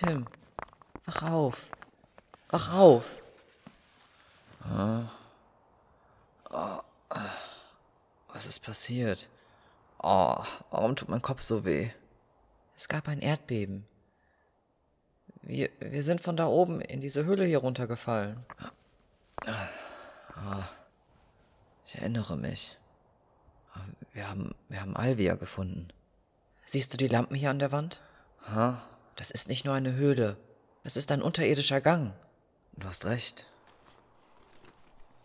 Tim. Wach auf. Wach auf. Was ist passiert? Oh, warum tut mein Kopf so weh? Es gab ein Erdbeben. Wir, wir sind von da oben in diese Höhle hier runtergefallen. Ich erinnere mich. Wir haben, wir haben Alvia gefunden. Siehst du die Lampen hier an der Wand? Ha? Das ist nicht nur eine Höhle. Das ist ein unterirdischer Gang. Du hast recht.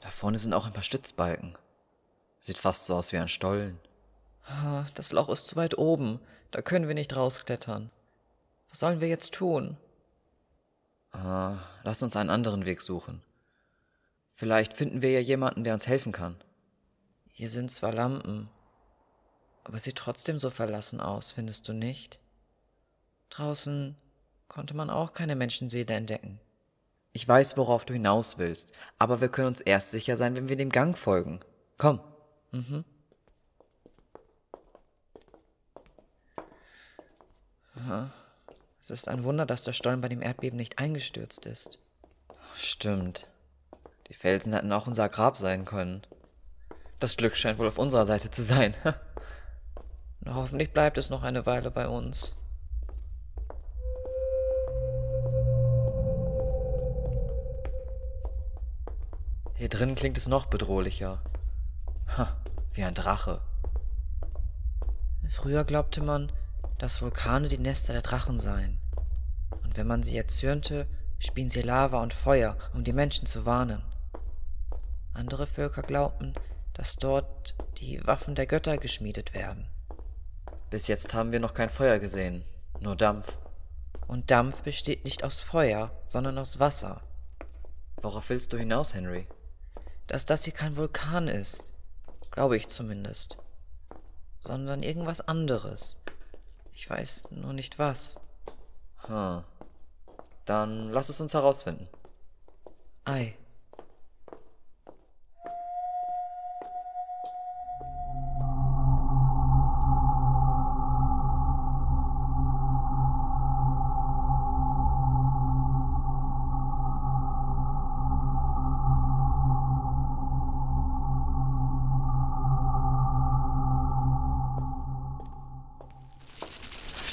Da vorne sind auch ein paar Stützbalken. Sieht fast so aus wie ein Stollen. Das Loch ist zu weit oben. Da können wir nicht rausklettern. Was sollen wir jetzt tun? Ah, lass uns einen anderen Weg suchen. Vielleicht finden wir ja jemanden, der uns helfen kann. Hier sind zwar Lampen, aber sieht trotzdem so verlassen aus, findest du nicht? Draußen konnte man auch keine Menschenseele entdecken. Ich weiß, worauf du hinaus willst, aber wir können uns erst sicher sein, wenn wir dem Gang folgen. Komm. Es ist ein Wunder, dass der Stollen bei dem Erdbeben nicht eingestürzt ist. Stimmt. Die Felsen hätten auch unser Grab sein können. Das Glück scheint wohl auf unserer Seite zu sein. Hoffentlich bleibt es noch eine Weile bei uns. Hier drin klingt es noch bedrohlicher. Ha, wie ein Drache. Früher glaubte man, dass Vulkane die Nester der Drachen seien. Und wenn man sie erzürnte, spien sie Lava und Feuer, um die Menschen zu warnen. Andere Völker glaubten, dass dort die Waffen der Götter geschmiedet werden. Bis jetzt haben wir noch kein Feuer gesehen, nur Dampf. Und Dampf besteht nicht aus Feuer, sondern aus Wasser. Worauf willst du hinaus, Henry? Dass das hier kein Vulkan ist, glaube ich zumindest, sondern irgendwas anderes. Ich weiß nur nicht was. Hm. Dann lass es uns herausfinden. Ei.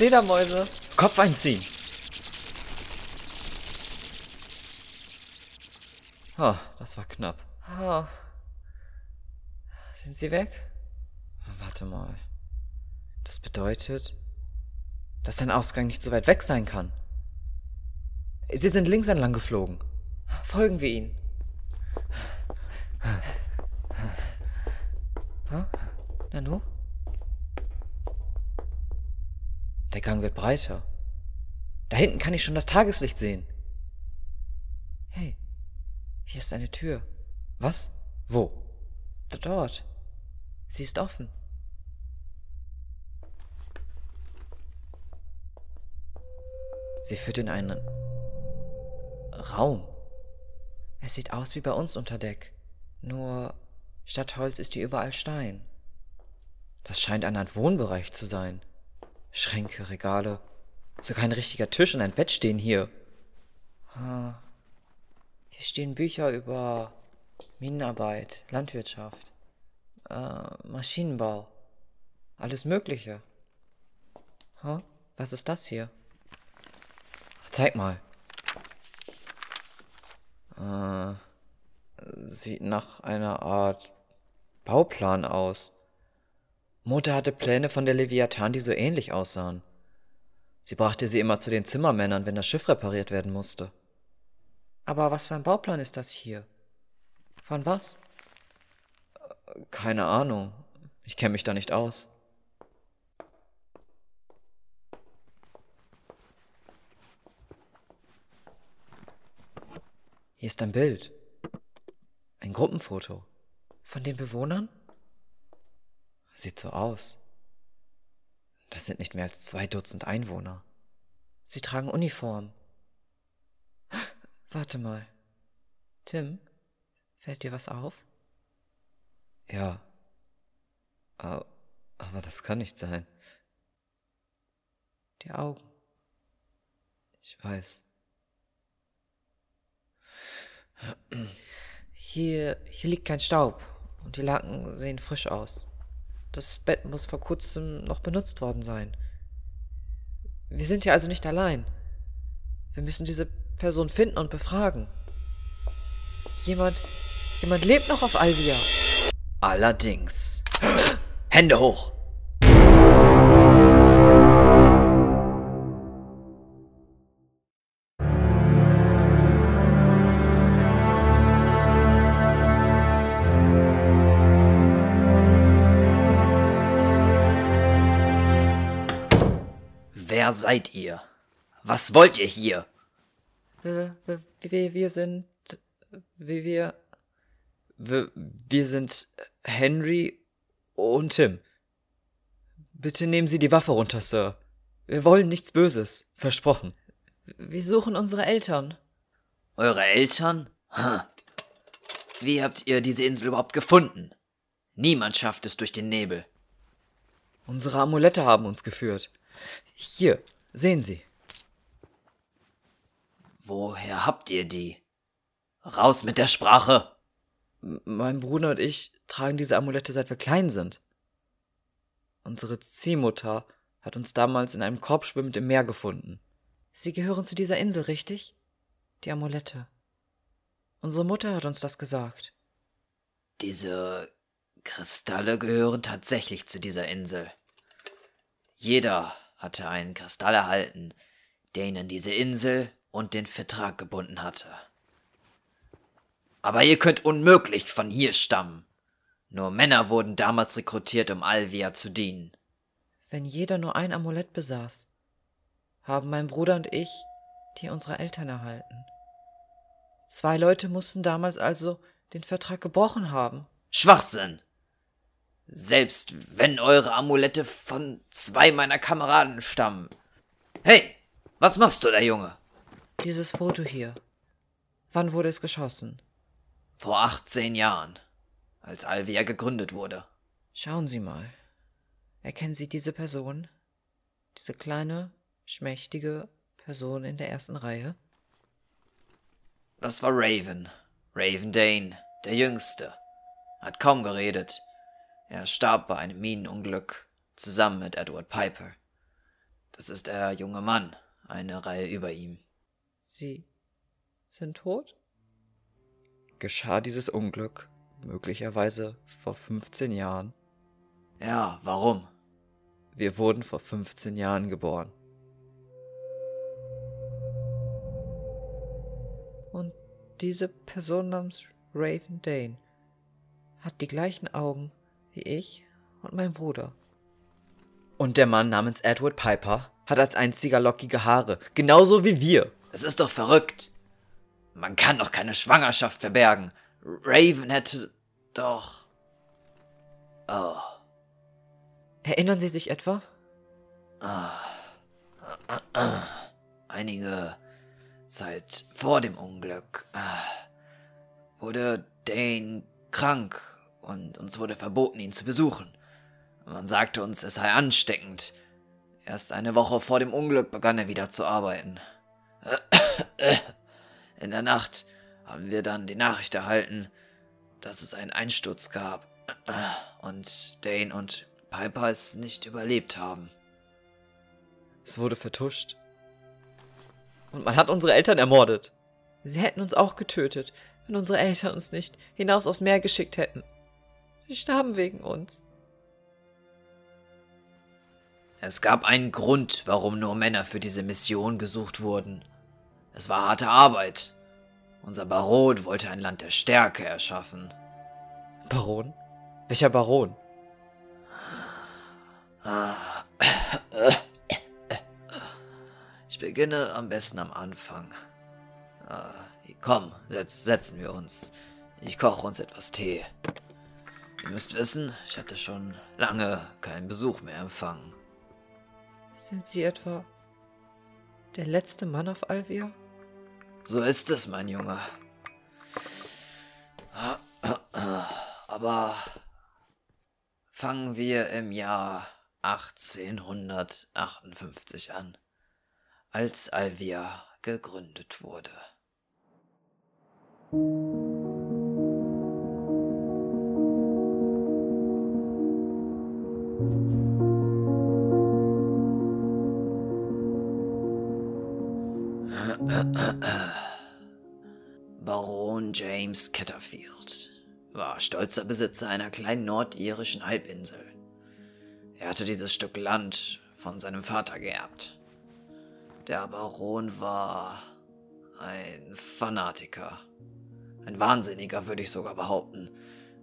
Fledermäuse. Kopf einziehen! Oh, das war knapp. Ah. Sind sie weg? Warte mal. Das bedeutet, dass ein Ausgang nicht so weit weg sein kann. Sie sind links entlang geflogen. Folgen wir ihnen. Hm? Nanu? Der Gang wird breiter. Da hinten kann ich schon das Tageslicht sehen. Hey, hier ist eine Tür. Was? Wo? Da dort. Sie ist offen. Sie führt in einen Raum. Es sieht aus wie bei uns unter Deck. Nur statt Holz ist hier überall Stein. Das scheint eine Art Wohnbereich zu sein. Schränke, Regale. Sogar ein richtiger Tisch und ein Bett stehen hier. Hier stehen Bücher über Minenarbeit, Landwirtschaft, äh, Maschinenbau, alles Mögliche. Huh? Was ist das hier? Zeig mal. Äh, sieht nach einer Art Bauplan aus. Mutter hatte Pläne von der Leviathan, die so ähnlich aussahen. Sie brachte sie immer zu den Zimmermännern, wenn das Schiff repariert werden musste. Aber was für ein Bauplan ist das hier? Von was? Keine Ahnung. Ich kenne mich da nicht aus. Hier ist ein Bild. Ein Gruppenfoto. Von den Bewohnern? Sieht so aus. Das sind nicht mehr als zwei Dutzend Einwohner. Sie tragen Uniform. Warte mal. Tim, fällt dir was auf? Ja. Aber, aber das kann nicht sein. Die Augen. Ich weiß. Hier, hier liegt kein Staub und die Laken sehen frisch aus. Das Bett muss vor kurzem noch benutzt worden sein. Wir sind hier also nicht allein. Wir müssen diese Person finden und befragen. Jemand, jemand lebt noch auf Alvia. Allerdings. Hände hoch! Wer seid ihr? Was wollt ihr hier? Wir, wir, sind. Wir, wir. Wir, wir sind Henry und Tim. Bitte nehmen Sie die Waffe runter, Sir. Wir wollen nichts Böses. Versprochen. Wir suchen unsere Eltern. Eure Eltern? Hm. Wie habt ihr diese Insel überhaupt gefunden? Niemand schafft es durch den Nebel. Unsere Amulette haben uns geführt. Hier, sehen Sie. Woher habt ihr die? Raus mit der Sprache! Mein Bruder und ich tragen diese Amulette seit wir klein sind. Unsere Ziehmutter hat uns damals in einem Korb schwimmend im Meer gefunden. Sie gehören zu dieser Insel, richtig? Die Amulette. Unsere Mutter hat uns das gesagt. Diese Kristalle gehören tatsächlich zu dieser Insel. Jeder hatte einen Kristall erhalten, der ihn an diese Insel und den Vertrag gebunden hatte. Aber ihr könnt unmöglich von hier stammen. Nur Männer wurden damals rekrutiert, um Alvia zu dienen. Wenn jeder nur ein Amulett besaß, haben mein Bruder und ich die unserer Eltern erhalten. Zwei Leute mussten damals also den Vertrag gebrochen haben. Schwachsinn! Selbst wenn eure Amulette von zwei meiner Kameraden stammen. Hey, was machst du da, Junge? Dieses Foto hier. Wann wurde es geschossen? Vor 18 Jahren, als Alvia gegründet wurde. Schauen Sie mal. Erkennen Sie diese Person? Diese kleine, schmächtige Person in der ersten Reihe? Das war Raven. Raven Dane, der Jüngste. Hat kaum geredet, er starb bei einem Minenunglück zusammen mit Edward Piper. Das ist der junge Mann, eine Reihe über ihm. Sie sind tot? Geschah dieses Unglück möglicherweise vor 15 Jahren? Ja, warum? Wir wurden vor 15 Jahren geboren. Und diese Person namens Raven Dane hat die gleichen Augen wie ich und mein Bruder. Und der Mann namens Edward Piper hat als einziger lockige Haare, genauso wie wir. Das ist doch verrückt. Man kann doch keine Schwangerschaft verbergen. Raven hätte doch. Oh. Erinnern Sie sich etwa? Ah. Einige Zeit vor dem Unglück ah, wurde Dane krank und uns wurde verboten, ihn zu besuchen. Man sagte uns, es sei ansteckend. Erst eine Woche vor dem Unglück begann er wieder zu arbeiten. In der Nacht haben wir dann die Nachricht erhalten, dass es einen Einsturz gab und Dane und Piper es nicht überlebt haben. Es wurde vertuscht. Und man hat unsere Eltern ermordet. Sie hätten uns auch getötet, wenn unsere Eltern uns nicht hinaus aufs Meer geschickt hätten. Sie starben wegen uns. Es gab einen Grund, warum nur Männer für diese Mission gesucht wurden. Es war harte Arbeit. Unser Baron wollte ein Land der Stärke erschaffen. Baron? Welcher Baron? Ich beginne am besten am Anfang. Ah, komm, setz, setzen wir uns. Ich koche uns etwas Tee. Ihr müsst wissen, ich hatte schon lange keinen Besuch mehr empfangen. Sind Sie etwa der letzte Mann auf Alvia? So ist es, mein Junge. Aber fangen wir im Jahr 1858 an. als Alvia gegründet wurde. James Catterfield war stolzer Besitzer einer kleinen nordirischen Halbinsel. Er hatte dieses Stück Land von seinem Vater geerbt. Der Baron war ein Fanatiker. Ein Wahnsinniger, würde ich sogar behaupten,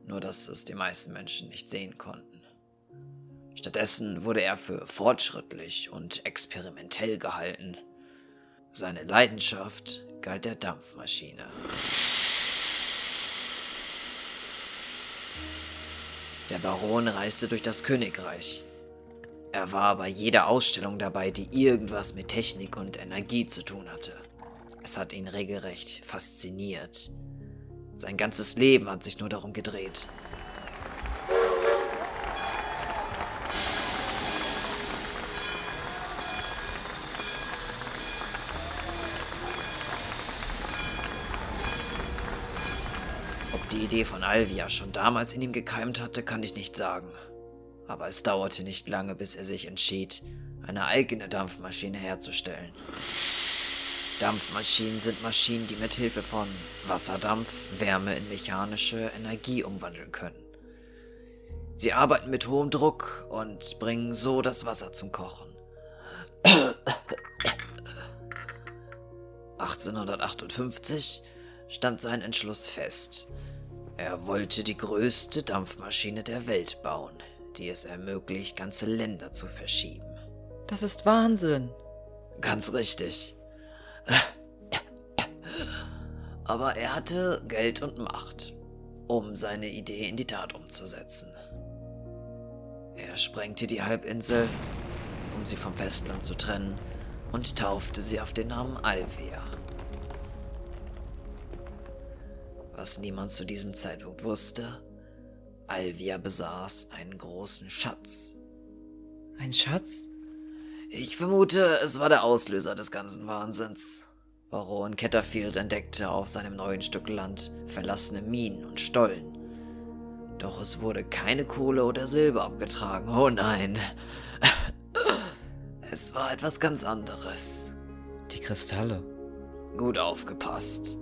nur dass es die meisten Menschen nicht sehen konnten. Stattdessen wurde er für fortschrittlich und experimentell gehalten. Seine Leidenschaft galt der Dampfmaschine. Der Baron reiste durch das Königreich. Er war bei jeder Ausstellung dabei, die irgendwas mit Technik und Energie zu tun hatte. Es hat ihn regelrecht fasziniert. Sein ganzes Leben hat sich nur darum gedreht. Die Idee von Alvia schon damals in ihm gekeimt hatte, kann ich nicht sagen. Aber es dauerte nicht lange, bis er sich entschied, eine eigene Dampfmaschine herzustellen. Dampfmaschinen sind Maschinen, die mit Hilfe von Wasserdampf Wärme in mechanische Energie umwandeln können. Sie arbeiten mit hohem Druck und bringen so das Wasser zum Kochen. 1858 stand sein Entschluss fest. Er wollte die größte Dampfmaschine der Welt bauen, die es ermöglicht, ganze Länder zu verschieben. Das ist Wahnsinn. Ganz richtig. Aber er hatte Geld und Macht, um seine Idee in die Tat umzusetzen. Er sprengte die Halbinsel, um sie vom Festland zu trennen, und taufte sie auf den Namen Alvea. Was niemand zu diesem Zeitpunkt wusste, Alvia besaß einen großen Schatz. Ein Schatz? Ich vermute, es war der Auslöser des ganzen Wahnsinns. Baron Ketterfield entdeckte auf seinem neuen Stück Land verlassene Minen und Stollen. Doch es wurde keine Kohle oder Silber abgetragen. Oh nein. Es war etwas ganz anderes. Die Kristalle. Gut aufgepasst.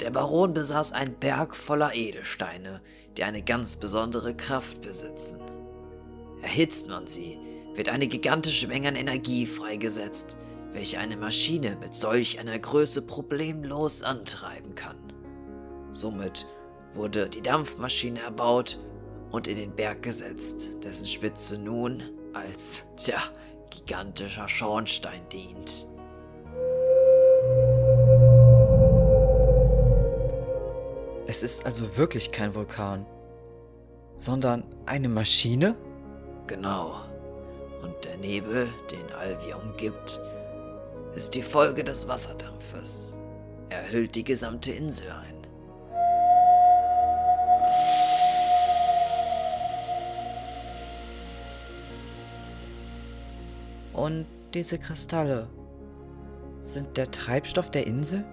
Der Baron besaß einen Berg voller Edelsteine, die eine ganz besondere Kraft besitzen. Erhitzt man sie, wird eine gigantische Menge an Energie freigesetzt, welche eine Maschine mit solch einer Größe problemlos antreiben kann. Somit wurde die Dampfmaschine erbaut und in den Berg gesetzt, dessen Spitze nun als, tja, gigantischer Schornstein dient. Es ist also wirklich kein Vulkan, sondern eine Maschine? Genau. Und der Nebel, den Alvia umgibt, ist die Folge des Wasserdampfes. Er hüllt die gesamte Insel ein. Und diese Kristalle sind der Treibstoff der Insel?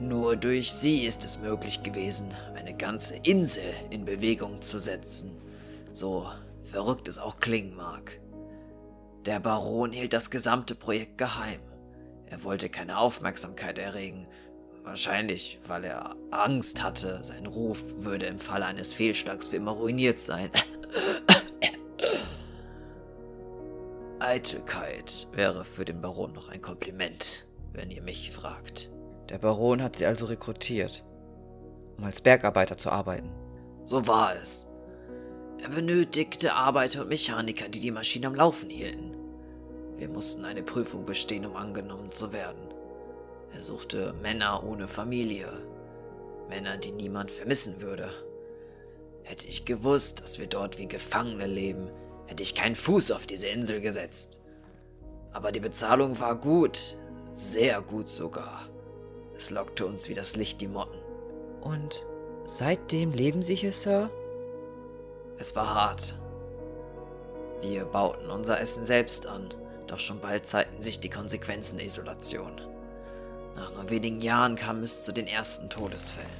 Nur durch sie ist es möglich gewesen, eine ganze Insel in Bewegung zu setzen. So verrückt es auch klingen mag. Der Baron hielt das gesamte Projekt geheim. Er wollte keine Aufmerksamkeit erregen, wahrscheinlich weil er Angst hatte, sein Ruf würde im Falle eines Fehlschlags für immer ruiniert sein. Eitelkeit wäre für den Baron noch ein Kompliment, wenn ihr mich fragt. Der Baron hat sie also rekrutiert, um als Bergarbeiter zu arbeiten. So war es. Er benötigte Arbeiter und Mechaniker, die die Maschine am Laufen hielten. Wir mussten eine Prüfung bestehen, um angenommen zu werden. Er suchte Männer ohne Familie, Männer, die niemand vermissen würde. Hätte ich gewusst, dass wir dort wie Gefangene leben, hätte ich keinen Fuß auf diese Insel gesetzt. Aber die Bezahlung war gut, sehr gut sogar. Es lockte uns wie das Licht die Motten. Und seitdem leben Sie hier, Sir? Es war hart. Wir bauten unser Essen selbst an, Doch schon bald zeigten sich die Konsequenzen der Isolation. Nach nur wenigen Jahren kam es zu den ersten Todesfällen.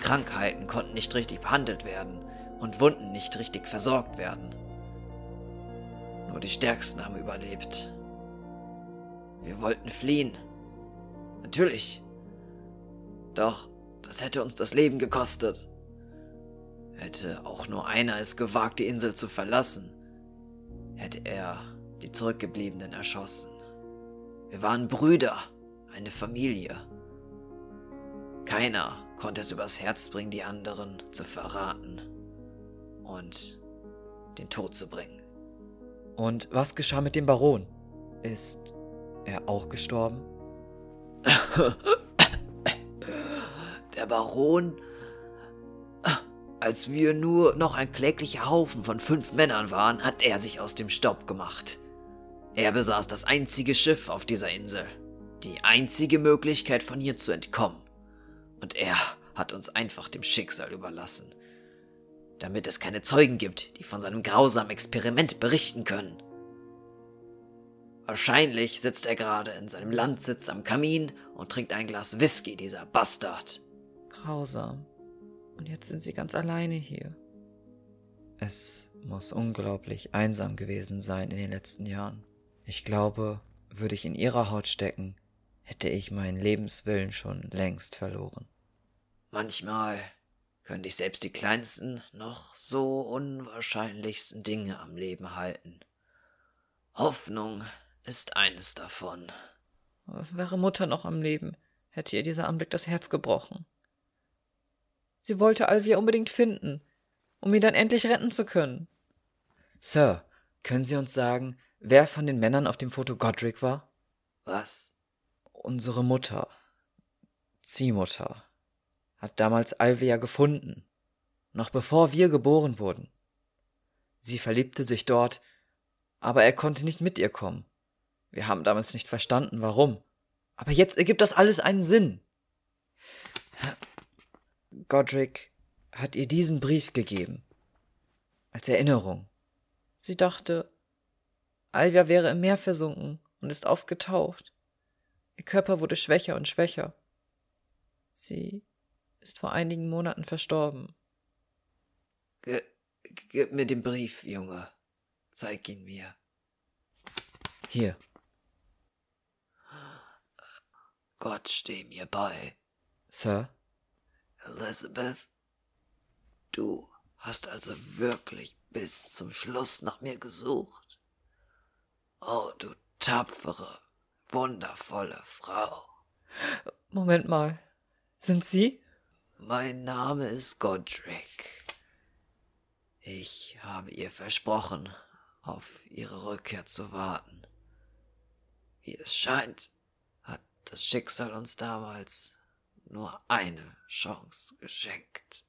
Krankheiten konnten nicht richtig behandelt werden und Wunden nicht richtig versorgt werden. Nur die Stärksten haben überlebt. Wir wollten fliehen. Natürlich. Doch das hätte uns das Leben gekostet. Hätte auch nur einer es gewagt, die Insel zu verlassen, hätte er die Zurückgebliebenen erschossen. Wir waren Brüder, eine Familie. Keiner konnte es übers Herz bringen, die anderen zu verraten und den Tod zu bringen. Und was geschah mit dem Baron? Ist er auch gestorben? Der Baron, als wir nur noch ein kläglicher Haufen von fünf Männern waren, hat er sich aus dem Staub gemacht. Er besaß das einzige Schiff auf dieser Insel, die einzige Möglichkeit von hier zu entkommen. Und er hat uns einfach dem Schicksal überlassen, damit es keine Zeugen gibt, die von seinem grausamen Experiment berichten können. Wahrscheinlich sitzt er gerade in seinem Landsitz am Kamin und trinkt ein Glas Whisky, dieser Bastard. Grausam. Und jetzt sind sie ganz alleine hier. Es muss unglaublich einsam gewesen sein in den letzten Jahren. Ich glaube, würde ich in ihrer Haut stecken, hätte ich meinen Lebenswillen schon längst verloren. Manchmal könnte ich selbst die kleinsten, noch so unwahrscheinlichsten Dinge am Leben halten. Hoffnung ist eines davon. Wäre Mutter noch am Leben, hätte ihr dieser Anblick das Herz gebrochen. Sie wollte Alvia unbedingt finden, um ihn dann endlich retten zu können. Sir, können Sie uns sagen, wer von den Männern auf dem Foto Godric war? Was? Unsere Mutter, Ziehmutter, hat damals Alvia gefunden, noch bevor wir geboren wurden. Sie verliebte sich dort, aber er konnte nicht mit ihr kommen. Wir haben damals nicht verstanden, warum. Aber jetzt ergibt das alles einen Sinn. Godric hat ihr diesen Brief gegeben. Als Erinnerung. Sie dachte, Alvia wäre im Meer versunken und ist aufgetaucht. Ihr Körper wurde schwächer und schwächer. Sie ist vor einigen Monaten verstorben. Ge gib mir den Brief, Junge. Zeig ihn mir. Hier. Gott steh mir bei. Sir? Elizabeth, du hast also wirklich bis zum Schluss nach mir gesucht. Oh, du tapfere, wundervolle Frau. Moment mal. Sind Sie? Mein Name ist Godric. Ich habe ihr versprochen, auf ihre Rückkehr zu warten. Wie es scheint, hat das Schicksal uns damals nur eine Chance geschenkt.